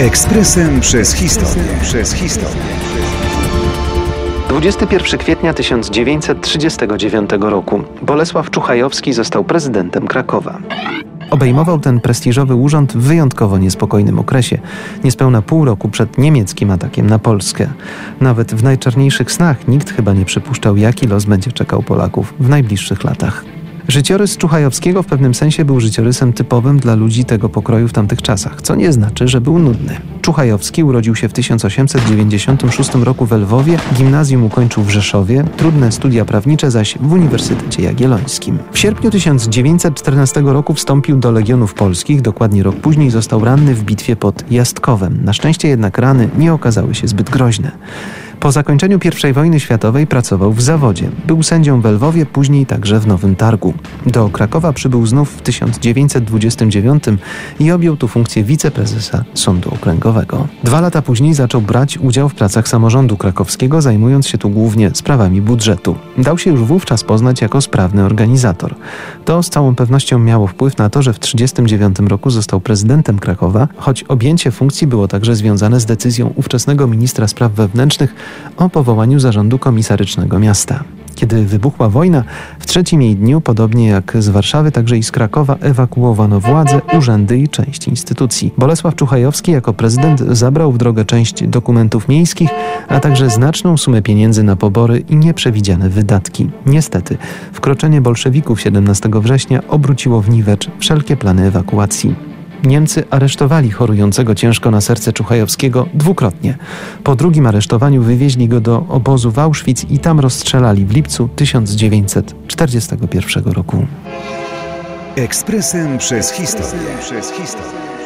Ekspresem przez historię. Przez historię. 21 kwietnia 1939 roku Bolesław Czuchajowski został prezydentem Krakowa. Obejmował ten prestiżowy urząd w wyjątkowo niespokojnym okresie, niespełna pół roku przed niemieckim atakiem na Polskę. Nawet w najczarniejszych snach nikt chyba nie przypuszczał, jaki los będzie czekał Polaków w najbliższych latach. Życiorys Czuchajowskiego w pewnym sensie był życiorysem typowym dla ludzi tego pokroju w tamtych czasach, co nie znaczy, że był nudny. Czuchajowski urodził się w 1896 roku w Lwowie, gimnazjum ukończył w Rzeszowie, trudne studia prawnicze zaś w Uniwersytecie Jagiellońskim. W sierpniu 1914 roku wstąpił do Legionów Polskich, dokładnie rok później został ranny w bitwie pod Jastkowem. Na szczęście jednak rany nie okazały się zbyt groźne. Po zakończeniu I wojny światowej pracował w zawodzie. Był sędzią w Lwowie, później także w Nowym Targu. Do Krakowa przybył znów w 1929 i objął tu funkcję wiceprezesa Sądu Okręgowego. Dwa lata później zaczął brać udział w pracach samorządu krakowskiego, zajmując się tu głównie sprawami budżetu. Dał się już wówczas poznać jako sprawny organizator. To z całą pewnością miało wpływ na to, że w 1939 roku został prezydentem Krakowa, choć objęcie funkcji było także związane z decyzją ówczesnego ministra spraw wewnętrznych o powołaniu zarządu komisarycznego miasta. Kiedy wybuchła wojna, w trzecim jej dniu, podobnie jak z Warszawy, także i z Krakowa, ewakuowano władze, urzędy i część instytucji. Bolesław Czuchajowski jako prezydent zabrał w drogę część dokumentów miejskich, a także znaczną sumę pieniędzy na pobory i nieprzewidziane wydatki. Niestety, wkroczenie bolszewików 17 września obróciło w niwecz wszelkie plany ewakuacji. Niemcy aresztowali chorującego ciężko na serce Czuchajowskiego dwukrotnie. Po drugim aresztowaniu wywieźli go do obozu w Auschwitz i tam rozstrzelali w lipcu 1941 roku. Ekspresem przez historię. Przez historię.